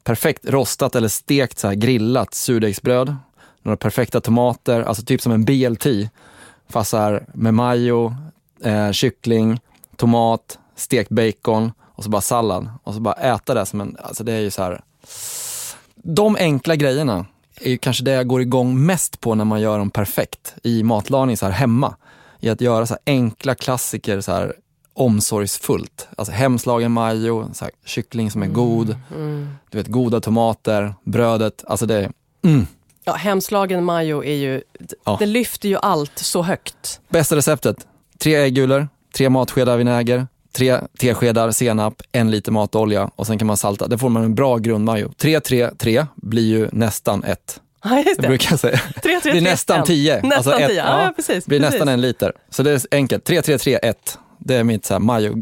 Perfekt rostat eller stekt så här grillat surdegsbröd. Några perfekta tomater, alltså typ som en BLT. Fast så här med majo, eh, kyckling, tomat, stekt bacon och så bara sallad. Och så bara äta det som en, alltså det är ju så här. De enkla grejerna är ju kanske det jag går igång mest på när man gör dem perfekt i matlagning så här hemma. I att göra så här enkla klassiker så här omsorgsfullt. Alltså hemslagen majo, så här kyckling som är god, du vet goda tomater, brödet. Alltså det är mm, Ja, hemslagen majo är ju, Ja. det lyfter ju allt så högt. bästa receptet. tre äggulor, tre matskedar vinäger, tre teskedar senap, en liter matolja och sen kan man salta. Då får man en bra grundmajo. 3, 3, 3 blir ju nästan ett. Ja, just Det det. brukar jag säga. *laughs* Tre, tre, Det tre, blir nästan en. 10. Nästan ett- 10, ja, ja, precis. Det blir precis. nästan en liter. Så det är enkelt. 3, 3, 3, 1. Det är mitt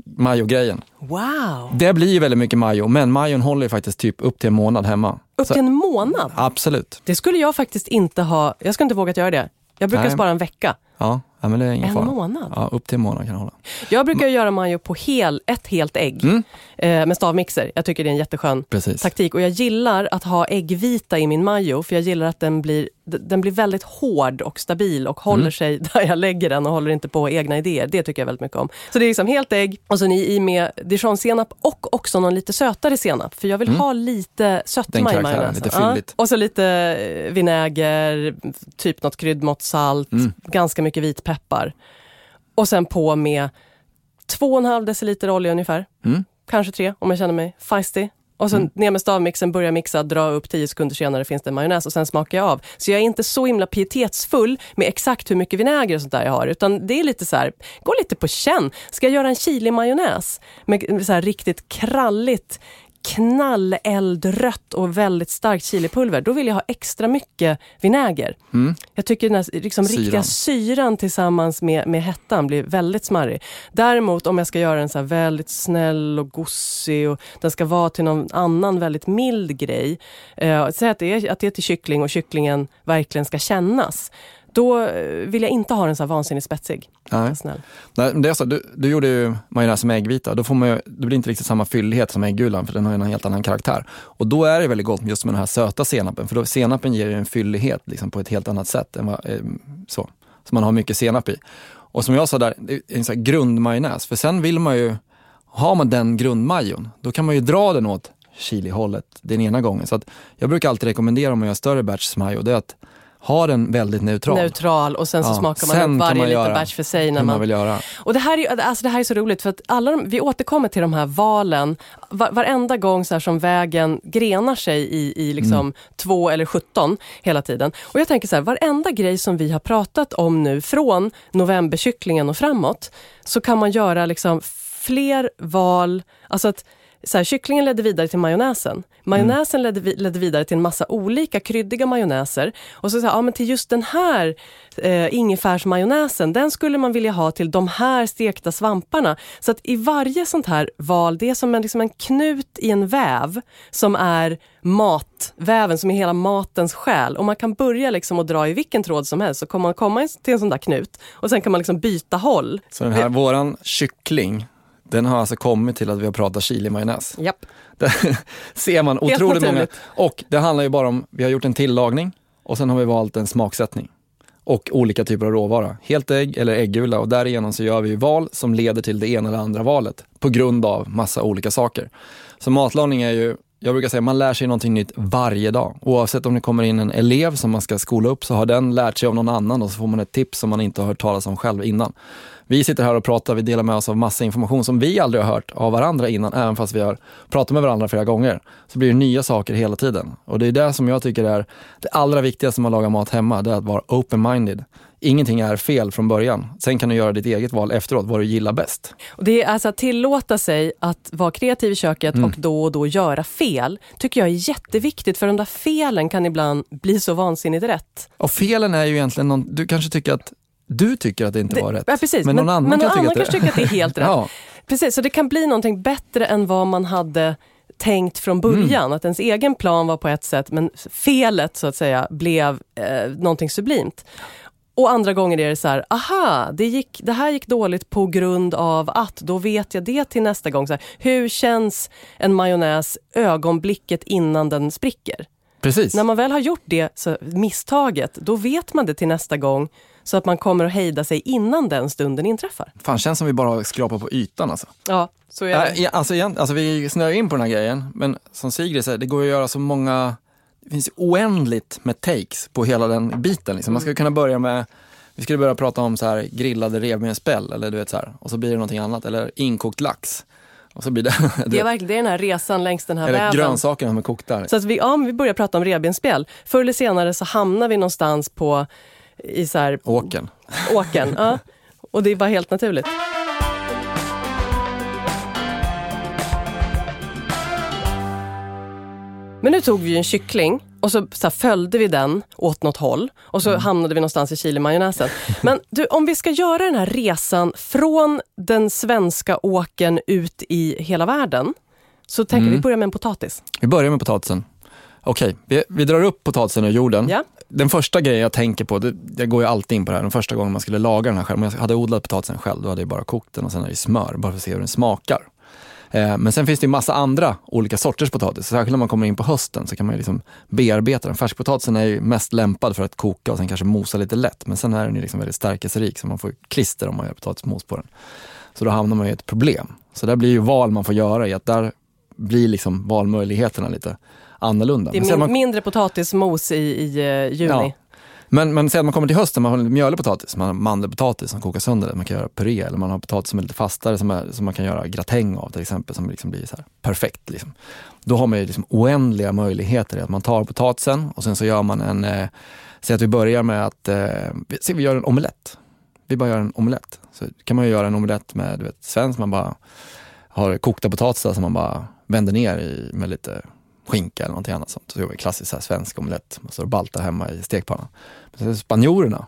majo-grejen. Wow! Det blir ju väldigt mycket majo, men majon håller ju faktiskt typ upp till en månad hemma. Upp till en månad? absolut. Det skulle jag faktiskt inte ha, jag skulle inte vågat göra det. Jag brukar Nej. spara en vecka. Ja, ja men det är ingen En fara. månad? Ja, upp till en månad kan det hålla. Jag brukar göra majo på hel, ett helt ägg Mm. eh, med stavmixer. Jag tycker det är en jätteskön Precis. taktik. Och jag gillar att ha äggvita i min majo för jag gillar att den blir, den blir väldigt hård och stabil och håller Mm. sig *laughs* där jag lägger den och håller inte på egna idéer. Det tycker jag väldigt mycket om. Så det är liksom helt ägg och sen i, i med dijonsenap och också någon lite sötare senap. För jag vill ha lite sötma Mm. I majonnäsen. lite fylligt. Och så lite eh, vinäger, typ något kryddmått, salt, Mm. ganska mycket vitpeppar. Och sen på med 2,5 deciliter olja ungefär. Mm. Kanske tre om jag känner mig feisty. Och sen ner med stavmixen, börja mixa, dra upp 10 sekunder senare finns det en majonnäs och sen smakar jag av. Så jag är inte så himla pietetsfull med exakt hur mycket vinäger och sånt där jag har. Utan det är lite så här, gå lite på känn. Ska jag göra en chili-majonnäs med så här riktigt kralligt knalleldrött och väldigt starkt chilipulver, då vill jag ha extra mycket vinäger. Jag tycker den här liksom, Syran. riktiga syran tillsammans med, med hettan blir väldigt smarrig. Däremot om jag ska göra den så väldigt snäll och gossig och den ska vara till någon annan väldigt mild grej. Eh, säg att det, är, att det är till kyckling och kycklingen verkligen ska kännas. Då eh, vill jag inte ha den så här vansinnigt spetsig. Nej. Snäll. Nej, det är så, du, du gjorde ju majonnäs med äggvita. Då får man ju, det blir inte riktigt samma fyllighet som äggulan för den har ju en helt annan karaktär. Och då är det väldigt gott just med den här söta senapen. För då, senapen ger ju en fyllighet liksom, på ett helt annat sätt än vad, eh, så. Så man har mycket senap i. Och som jag sa där, en sån här grundmajonnäs. För sen vill man ju, har man den grundmajon, då kan man ju dra den åt chilihållet den ena gången. Så jag brukar alltid rekommendera om man gör större batch majo, det är att ha den väldigt neutral. Neutral och sen så Ja, smakar man sen upp varje man liten batch för sig. När man man vill göra. Och det här, är, alltså det här är så roligt för att alla de, vi återkommer till de här valen. Var, varenda gång så som vägen grenar sig i, i liksom två eller 17 hela tiden. Och jag tänker så här, varenda grej som vi har pratat om nu från novemberkycklingen och framåt så kan man göra liksom fler val. Alltså att så här, kycklingen ledde vidare till majonnäsen. Majonnäsen ledde, vi- ledde vidare till en massa olika kryddiga majonnäser. Och så, så här, ja, men till just den här eh, ingefärsmajonnäsen, den skulle man vilja ha till de här stekta svamparna. Så att i varje sånt här val, det är som en, liksom en knut i en väv som är matväven, som är hela matens själ. Och man kan börja liksom att dra i vilken tråd som helst, så kommer man komma till en sån där knut. Och sen kan man liksom byta håll. Så den här, våran kyckling, den har alltså kommit till att vi har pratat chili-majonnäs. Japp. Där *laughs* ser man otroligt många. Och det handlar ju bara om, vi har gjort en tillagning och sen har vi valt en smaksättning. Och olika typer av råvara. Helt ägg eller äggula och därigenom så gör vi val som leder till det ena eller andra valet. På grund av massa olika saker. Så matlagning är ju, jag brukar säga man lär sig någonting nytt varje dag. Oavsett om det kommer in en elev som man ska skola upp så har den lärt sig av någon annan och så får man ett tips som man inte har hört talas om själv innan. Vi sitter här och pratar, vi delar med oss av massa information som vi aldrig har hört av varandra innan, även fast vi har pratat med varandra flera gånger. Så blir det nya saker hela tiden. Och det är det som jag tycker är det allra viktigaste med att laga mat hemma, det är att vara open-minded. Ingenting är fel från början. Sen kan du göra ditt eget val efteråt, vad du gillar bäst. Och det är alltså att tillåta sig att vara kreativ i köket Mm. och då och då göra fel, tycker jag är jätteviktigt. För de där felen kan ibland bli så vansinnigt rätt. Och felen är ju egentligen, någon, du kanske tycker att du tycker att det inte Det- var rätt. Ja, precis. Men någon annan men kan någon tycka annan att det- kanske tycker att det är helt *laughs* rätt. Ja, Precis, så det kan bli någonting bättre än vad man hade tänkt från början. Mm. Att ens egen plan var på ett sätt, men felet så att säga blev eh, någonting sublimt. Och andra gånger är det så här, aha, det, gick, det här gick dåligt på grund av att, då vet jag det till nästa gång. Så här, hur känns en majonnäs ögonblicket innan den spricker? precis. När man väl har gjort det så, misstaget, då vet man det till nästa gång så att man kommer att hejda sig innan den stunden inträffar. Fan, känns som vi bara har skrapat på ytan alltså. Ja, så är det. Äh, alltså, igen, alltså vi snöar in på den här grejen, men som Sigrid säger, det går att göra så många, det finns oändligt med takes på hela den biten. Liksom. Man skulle kunna börja med, vi skulle börja prata om så här grillade revbensspjäll, eller du vet så här, och så blir det någonting annat, eller inkokt lax. Och så blir det, *laughs* Det är verkligen det är den här resan längs den här väven. grönsakerna med kokta. Så att vi, om vi börjar prata om revbensspjäll, förr eller senare så hamnar vi någonstans på i så här, Åken. åken. ja. Och det var helt naturligt. Men nu tog vi en kyckling och så, så följde vi den åt något håll och så hamnade vi någonstans i chilimajonnäsen. Men du, om vi ska göra den här resan från den svenska åken ut i hela världen så tänker vi börja med en potatis. Vi börjar med potatisen. Okej, vi, vi drar upp potatisen ur jorden. Ja. Den första grejen jag tänker på, det, jag går ju alltid in på det här, den första gången man skulle laga den här själv. Om jag hade odlat potatisen själv, då hade jag bara kokt den och sen är det smör, bara för att se hur den smakar. Eh, men sen finns det ju massa andra olika sorters potatis. Särskilt när man kommer in på hösten så kan man ju liksom bearbeta den. Färskpotatisen är ju mest lämpad för att koka och sen kanske mosa lite lätt. Men sen är den ju liksom väldigt stärkelserik så man får klister om man gör potatismos på den. Så då hamnar man i ett problem. Så där blir ju val man får göra i att där blir liksom valmöjligheterna lite annorlunda. Det är min, man- mindre potatismos i, i eh, juni. Ja. Men, men sen man kommer till hösten, man har mjölig potatis, man har mandelpotatis som kokar sönder det, man kan göra puré eller man har potatis som är lite fastare som, är, som man kan göra gratäng av till exempel som liksom blir så här perfekt. Liksom. Då har man ju liksom oändliga möjligheter att man tar potatisen och sen så gör man en, eh, säg att vi börjar med att, eh, vi, vi gör en omelett. Vi bara gör en omelett. Så kan man ju göra en omelett med du vet, svenskt, man bara har kokta potatisar som man bara vänder ner i med lite skinka eller någonting annat sånt. Så gör vi klassisk så här svensk omelett. Man står och baltar hemma i stekpannan. Men spanjorerna,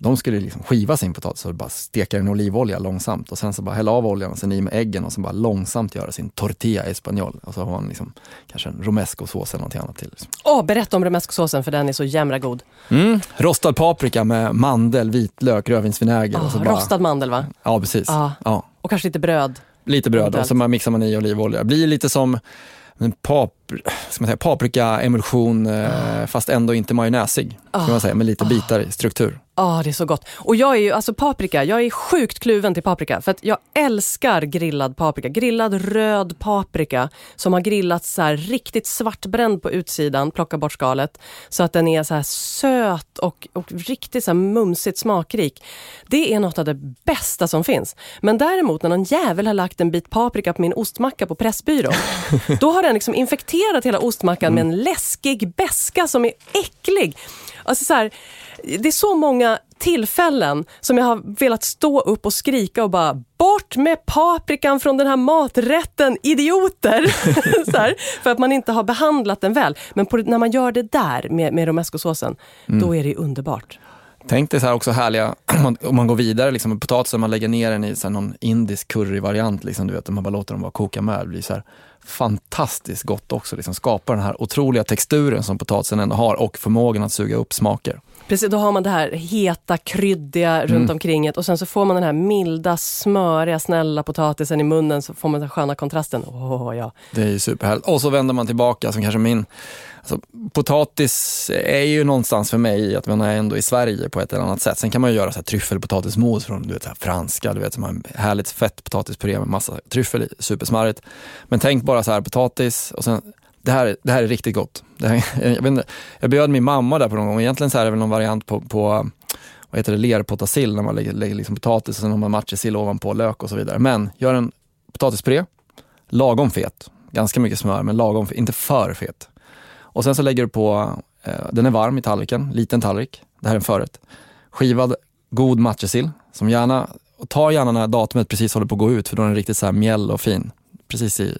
de skulle liksom skiva sin potatis och bara steka den i olivolja långsamt och sen så bara hälla av oljan och sen i med äggen och sen bara långsamt göra sin tortilla espanol. Och så har man liksom kanske en romesco-sås eller någonting annat till. Liksom. Åh, berätta om romescosåsen för den är så jämra god. Mm. Rostad paprika med mandel, vitlök, rödvinsvinäger. och så Ah, bara, rostad mandel va? Ja, precis. Ah. Ja. Och kanske lite bröd. Lite bröd och så mixar man i olivolja. Blir lite som en pap ska man säga, paprikaemulsion eh, fast ändå inte majonnäsig. Ska man säga, med lite bitar i struktur. Ja, det är så gott. Och jag är ju, alltså paprika, jag är sjukt kluven till paprika. För att jag älskar grillad paprika. Grillad röd paprika som har grillats så här riktigt svartbränd på utsidan, plocka bort skalet. Så att den är så här söt och, och riktigt så här mumsigt smakrik. Det är något av det bästa som finns. Men däremot när någon jävel har lagt en bit paprika på min ostmacka på Pressbyrån, *laughs* då har den liksom infekterat hela ostmackan med en läskig beska som är äcklig. Alltså så här, det är så många tillfällen som jag har velat stå upp och skrika och bara bort med paprikan från den här maträtten, idioter! *laughs* så här, för att man inte har behandlat den väl. Men på, när man gör det där med, med romescosåsen, då är det underbart. Tänk dig så här också härliga, *clears throat* om man, om man går vidare, liksom, potatisen, man lägger ner den i så här, någon indisk curryvariant, liksom, du vet, man bara låter dem bara koka med. Det blir så här fantastiskt gott också, liksom, skapar den här otroliga texturen som potatisen ändå har och förmågan att suga upp smaker. Precis, då har man det här heta, kryddiga runt omkring det och sen så får man den här milda, smöriga, snälla potatisen i munnen så får man den sköna kontrasten. Åh ja. Det är ju superhärligt. Och så vänder man tillbaka, som kanske min... Alltså, potatis är ju någonstans för mig att man är ändå i Sverige på ett eller annat sätt. Sen kan man ju göra så här tryffelpotatismos från du vet, så här franska, du vet, som har en härligt fett potatispuré med massa tryffel i, supersmarrigt. Men tänk bara så här, potatis och sen det här, det här är riktigt gott. Det här, *laughs* jag, vet inte, jag bjöd min mamma där på någon gång. Egentligen så är det väl någon variant på, på vad heter det, lerpotassill när man lägger, lägger liksom potatis och sen har man matjessill ovanpå, lök och så vidare. Men gör en potatispuré, lagom fet. Ganska mycket smör, men lagom inte för fet. Och sen så lägger du på, eh, den är varm i tallriken, liten tallrik. Det här är en förrätt. Skivad god matjessill, som gärna, och ta gärna när datumet precis håller på att gå ut, för då är den riktigt så här mjäll och fin. Precis i,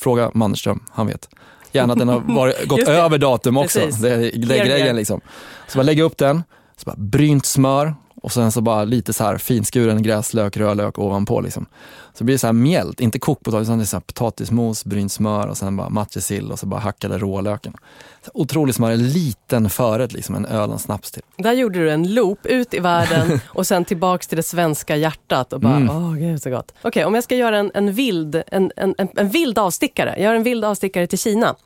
fråga Mannerström, han vet. Gärna att den har *laughs* varit, gått över datum också. Precis. Det är, grejen liksom. Så bara lägga upp den, så bara brynt smör och sen så bara lite så här finskuren gräslök, rödlök ovanpå liksom. Så blir det så här mjält, inte kokt potatis, utan det är så här potatismos, brynt smör och sen bara matjessill och så bara hackade rålöken. Så otroligt smör, en liten förrätt liksom, en öl och en snaps till. Där gjorde du en loop ut i världen *laughs* och sen tillbaks till det svenska hjärtat och bara, Mm. åh gud så gott. Okej, om jag ska göra en, en, vild, en, en, en, en vild avstickare. Jag gör en vild avstickare till Kina.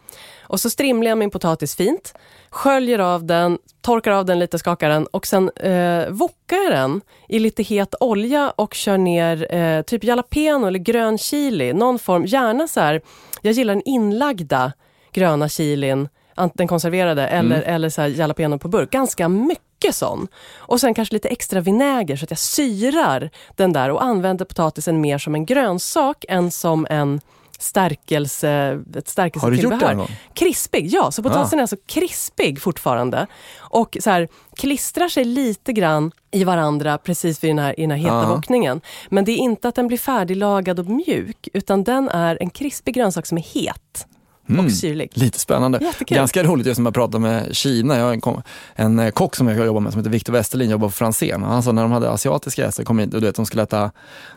Och så strimlar jag min potatis fint, sköljer av den, torkar av den lite, skakar den och sen eh, wokar jag den i lite het olja och kör ner eh, typ jalapeno eller grön chili, någon form, gärna så här, jag gillar den inlagda gröna chilin, den konserverade, eller, eller så här jalapeno på burk. Ganska mycket sån. Och sen kanske lite extra vinäger så att jag syrar den där och använder potatisen mer som en grönsak än som en stärkelse, ett stärkelsetillbehör. Har du gjort det någon gång? Krispig, ja. Så potatisen Ah. är alltså krispig fortfarande. Och så här, klistrar sig lite grann i varandra precis vid den här, i den här heta Ah. wokningen. Men det är inte att den blir färdiglagad och mjuk, utan den är en krispig grönsak som är het Mm. och syrlig. Lite spännande. Jättekul. Ganska roligt just när man pratar med Kina. Jag har en, kom- en eh, kock som jag jobbar med som heter Victor Westerlin, jobbar på Franzén. Han sa när de hade asiatiska gäster, kom hit och du vet, de skulle äta,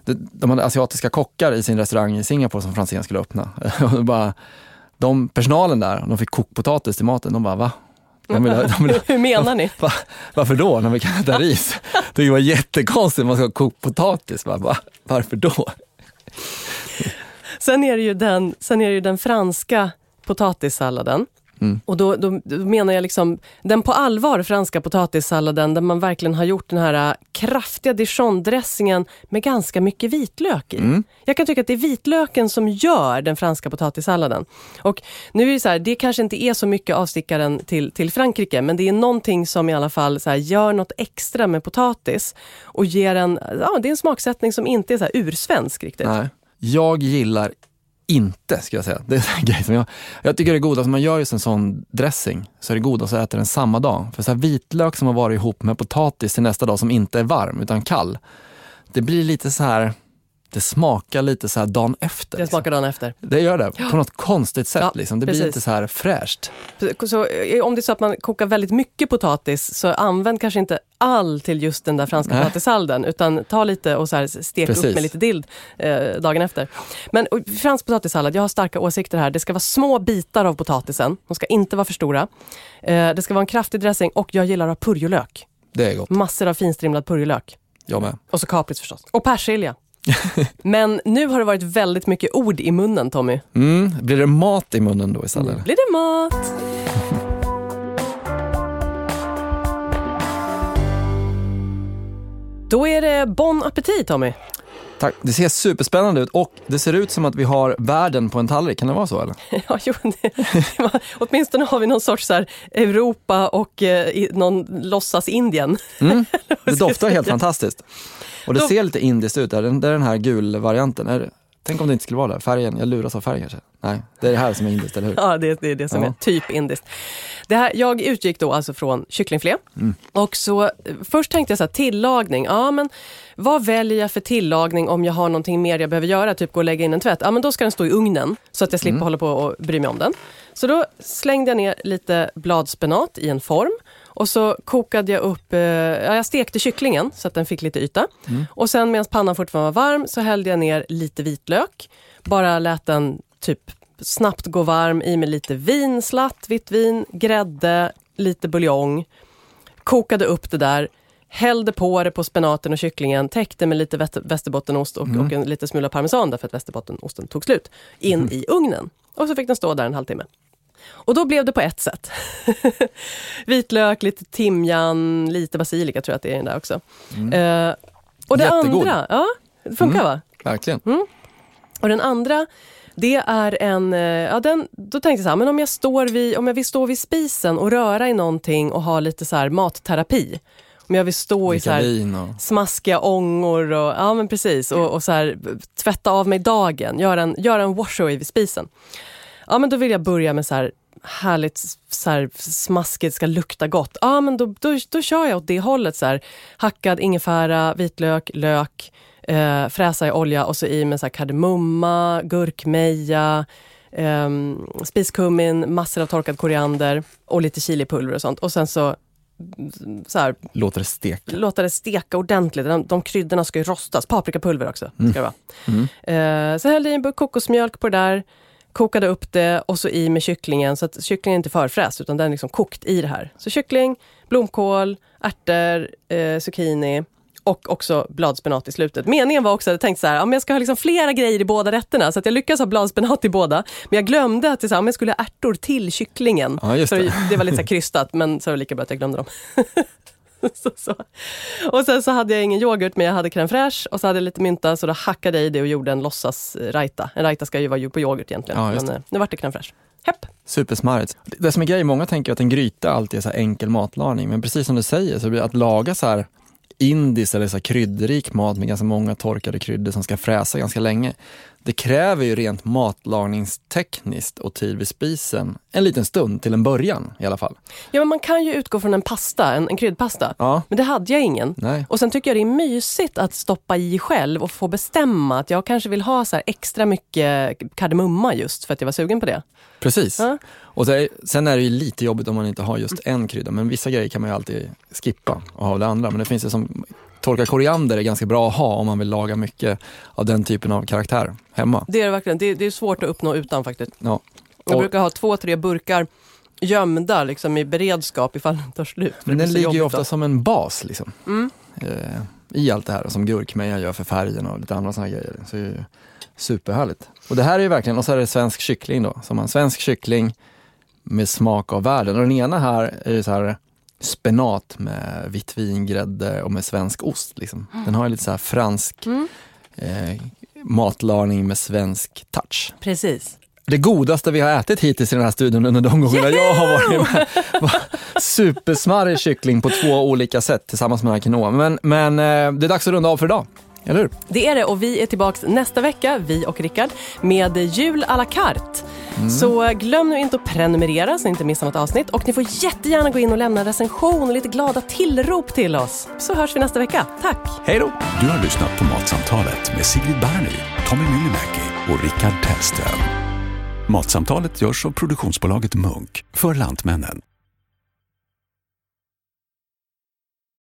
de, de hade asiatiska kockar i sin restaurang i Singapore som Franzén skulle öppna. *laughs* Och bara, de, personalen där, de fick kokpotatis till maten. De bara, va? De vill, de vill, *laughs* Hur menar ni? *laughs* va? Varför då, när vi kan äta ris? Det var jättekonstigt, man ska ha kokpotatis. Va? Va? Varför då? Sen är det ju den, sen är det ju den franska potatissalladen. Mm. Och då, då, då menar jag liksom den på allvar franska potatissalladen där man verkligen har gjort den här äh, kraftiga dijon-dressingen med ganska mycket vitlök i. Mm. Jag kan tycka att det är vitlöken som gör den franska potatissalladen. Och nu är det så här, det kanske inte är så mycket avstickaren till, till Frankrike, men det är någonting som i alla fall så här, gör något extra med potatis och ger en, ja det är en smaksättning som inte är så ursvensk riktigt. Nej. Jag gillar inte, ska jag säga. Det är en *laughs* grej som jag, jag tycker det är godast, om man gör just en sån dressing, så är det godast att äta den samma dag. För så här vitlök som har varit ihop med potatis till nästa dag som inte är varm utan kall, det blir lite så här, det smakar lite så här dagen efter. Det liksom. smakar dagen efter. Det gör det, på något konstigt sätt. Ja, liksom. Det blir precis. lite så här fräscht. Så, eh, om det är så att man kokar väldigt mycket potatis, så använd kanske inte all till just den där franska Nej. potatissalden, utan ta lite och så här stek upp Precis. med lite dill eh, dagen efter. Men och, fransk potatissallad, jag har starka åsikter här. Det ska vara små bitar av potatisen, de ska inte vara för stora. Eh, det ska vara en kraftig dressing och jag gillar att ha purjolök. Det är gott. Massor av finstrimlad purjolök. Jag med. Och så kapris förstås. Och persilja. *laughs* Men nu har det varit väldigt mycket ord i munnen, Tommy. Mm. Blir det mat i munnen då istället? Nu blir det mat. *laughs* Då är det bon appetit, Tommy. Tack. Det ser superspännande ut och det ser ut som att vi har världen på en tallrik. Kan det vara så eller? *laughs* Ja, jo, det, det var, åtminstone har vi någon sorts så här, Europa och eh, någon låtsas Indien. Mm. *laughs* Det doftar helt fantastiskt. Och det ser lite indiskt ut. Där. Det är den här gulvarianten. Tänk om det inte skulle vara det. Färgen, jag luras av färgen kanske. Nej, det är det här som är indiskt, eller hur? *laughs* Ja, det, det är det som Ja. är typ indiskt. Det här, jag utgick då alltså från kycklingfilé. Mm. Och så, eh, först tänkte jag så här, tillagning. Ja, men vad väljer jag för tillagning om jag har någonting mer jag behöver göra? Typ gå och lägga in en tvätt. Ja, men då ska den stå i ugnen så att jag slipper Mm. hålla på och bry mig om den. Så då slängde jag ner lite bladspenat i en form. Och så kokade jag upp, eh, ja, jag stekte kycklingen så att den fick lite yta. Mm. Och sen medan pannan fortfarande var varm så hällde jag ner lite vitlök. Bara lät den typ snabbt gå varm i med lite vinslatt, vitt vin, grädde, lite buljong. Kokade upp det där, hällde på det på spenaten och kycklingen, täckte med lite väst- västerbottenost och, och en lite smula parmesan därför att västerbottenosten tog slut, in i ugnen. Och så fick den stå där en halvtimme. Och då blev det på ett sätt. *laughs* Vitlök, lite timjan, lite basilika tror jag att det är i den där också. Eh, och det Jättegod. andra, ja, det funkar va? Verkligen. Och den andra, det är en... eh, Ja, den, då tänkte jag så här, men om jag, står vid, om jag vill stå vid spisen och röra i någonting och ha lite så här matterapi. Om jag vill stå i så här och... smaskiga ångor och, ja, men precis, och, och så här, tvätta av mig dagen, göra en, göra en wash-away vid spisen. Ja, men då vill jag börja med så här härligt så här, smaskigt, ska lukta gott. Ja, men då, då, då kör jag åt det hållet. Så här, hackad ingefära, vitlök, lök, eh, fräsa i olja och så i med så här kardemumma, gurkmeja, eh, spiskummin, massor av torkad koriander och lite chilipulver och sånt. Och sen så, så här, Låter det steka. låta det steka ordentligt. De, de kryddorna ska ju rostas. Paprikapulver också. Ska det vara. Mm. Eh, så hällde jag i en burk kokosmjölk på det där. Kokade upp det och så i med kycklingen. Så att kycklingen är inte förfräst utan den är liksom kokt i det här. Så kyckling, blomkål, ärtor, eh, zucchini och också bladspenat i slutet. Meningen var också att jag tänkte så här, ja, jag ska ha liksom flera grejer i båda rätterna. Så att jag lyckas ha bladspenat i båda. Men jag glömde att det, jag skulle ha ärtor till kycklingen. Ja, just så det. det var lite så krystat, men så var det lika bra att jag glömde dem. *laughs* *laughs* så, så. Och sen så hade jag ingen yoghurt, men jag hade crème fraîche och så hade jag lite mynta, så då hackade jag i det och gjorde en låtsas raita. En raita ska ju vara på yoghurt egentligen, Ja, men eh, nu vart det crème fraîche. Hepp. Supersmarrigt. Det som är grejen, många tänker att en gryta alltid är så enkel matlagning, men precis som du säger, så blir att laga så här indisk eller så kryddrik mat med ganska många torkade kryddor som ska fräsa ganska länge. Det kräver ju rent matlagningstekniskt och tid vid spisen en liten stund till en början i alla fall. Ja, men man kan ju utgå från en pasta, en, en kryddpasta. Ja. Men det hade jag ingen. Nej. Och sen tycker jag det är mysigt att stoppa i själv och få bestämma att jag kanske vill ha så extra mycket kardemumma just för att jag var sugen på det. Precis. Ja. Och så sen är det ju lite jobbigt om man inte har just en krydda, men vissa grejer kan man ju alltid skippa och ha det andra. Men det finns ju som, torkad koriander är ganska bra att ha om man vill laga mycket av den typen av karaktär hemma. Det är det verkligen. Det, det är svårt att uppnå utan faktiskt. Ja. Jag brukar ha två, tre burkar gömda liksom, i beredskap ifall den tar slut. Men den ligger ju ofta då. som en bas liksom. Mm. Eh, i allt det här som gurkmeja gör för färgen och lite andra sådana grejer. Så det är ju superhärligt. Och det här är ju verkligen, och så är det svensk kyckling då. Så man har svensk kyckling med smak av världen. Och den ena här är ju så här spenat med vitt vingrädde och med svensk ost. Liksom. Den har lite så fransk Mm. eh, matlagning med svensk touch. Precis. Det godaste vi har ätit hittills i den här studion under de gångerna jag har varit med var supersmarrig kyckling på två olika sätt tillsammans med den här quinoa. Men, men eh, det är dags att runda av för idag, eller hur? Det är det och vi är tillbaka nästa vecka, vi och Rickard, med jul à la carte. Så glöm nu inte att prenumerera så ni inte missar något avsnitt och ni får jättegärna gå in och lämna en recension och lite glada tillrop till oss. Så hörs vi nästa vecka. Tack! Hej då! Du har lyssnat på Matsamtalet med Sigrid Berny, Tommy Myllymäki och Rickard Tellström. Matsamtalet görs av produktionsbolaget Munk för Lantmännen.